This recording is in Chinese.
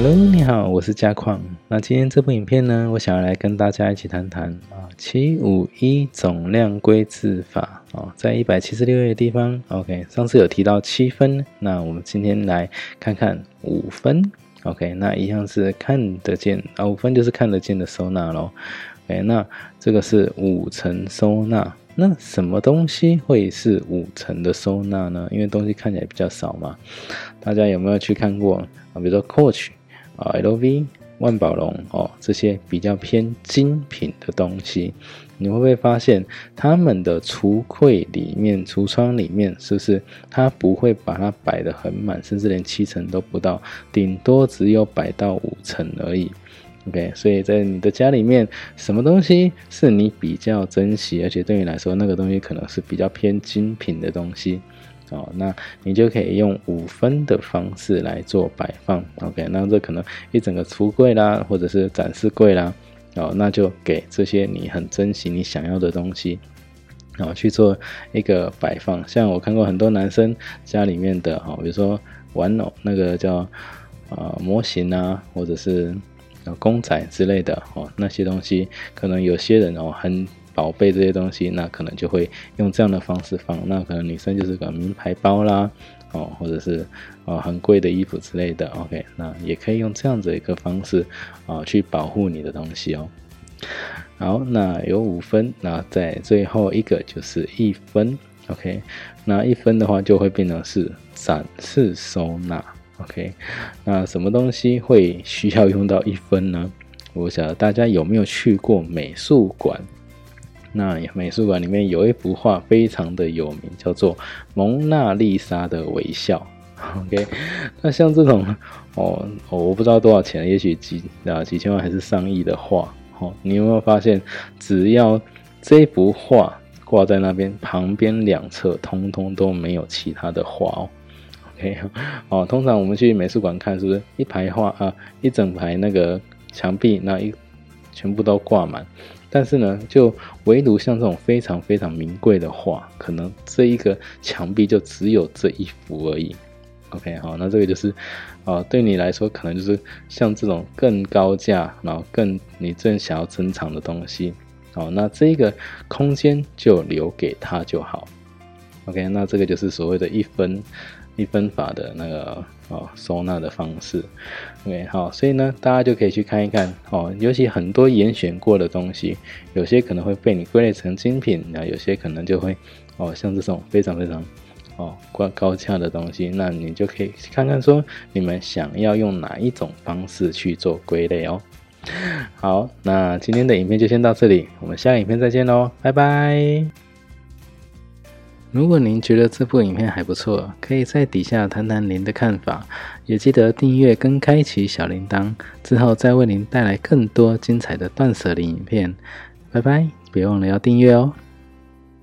Hello，你好，我是嘉矿。那今天这部影片呢，我想要来跟大家一起谈谈啊，七五一总量归字法哦，在一百七十六页的地方，OK，上次有提到七分，那我们今天来看看五分，OK，那一样是看得见啊，五分就是看得见的收纳咯。OK，那这个是五层收纳。那什么东西会是五层的收纳呢？因为东西看起来比较少嘛。大家有没有去看过啊？比如说 Coach 啊、LV、万宝龙哦，这些比较偏精品的东西，你会不会发现他们的橱柜里面、橱窗里面，是不是它不会把它摆得很满，甚至连七层都不到，顶多只有摆到五层而已。OK，所以在你的家里面，什么东西是你比较珍惜，而且对你来说那个东西可能是比较偏精品的东西哦，那你就可以用五分的方式来做摆放。OK，那这可能一整个橱柜啦，或者是展示柜啦，哦，那就给这些你很珍惜、你想要的东西，然后去做一个摆放。像我看过很多男生家里面的哈，比如说玩偶那个叫啊模型啊，或者是。公仔之类的哦，那些东西可能有些人哦很宝贝这些东西，那可能就会用这样的方式放。那可能女生就是个名牌包啦，哦，或者是啊很贵的衣服之类的。OK，那也可以用这样子一个方式啊去保护你的东西哦。好，那有五分，那在最后一个就是一分。OK，那一分的话就会变成是展示收纳。OK，那什么东西会需要用到一分呢？我想大家有没有去过美术馆？那美术馆里面有一幅画非常的有名，叫做《蒙娜丽莎的微笑》。OK，那像这种哦哦，我不知道多少钱，也许几啊几千万还是上亿的画。哦，你有没有发现，只要这幅画挂在那边，旁边两侧通通都没有其他的画哦。OK，哦，通常我们去美术馆看，是不是一排画啊，一整排那个墙壁那一全部都挂满？但是呢，就唯独像这种非常非常名贵的画，可能这一个墙壁就只有这一幅而已。OK，好，那这个就是啊，对你来说可能就是像这种更高价，然后更你正想要珍藏的东西，哦，那这个空间就留给他就好。OK，那这个就是所谓的一分。一分法的那个哦收纳的方式，OK 好，所以呢，大家就可以去看一看哦，尤其很多严选过的东西，有些可能会被你归类成精品，那有些可能就会哦像这种非常非常哦高高价的东西，那你就可以看看说你们想要用哪一种方式去做归类哦。好，那今天的影片就先到这里，我们下影片再见喽，拜拜。如果您觉得这部影片还不错，可以在底下谈谈您的看法，也记得订阅跟开启小铃铛，之后再为您带来更多精彩的断舍离影片。拜拜，别忘了要订阅哦。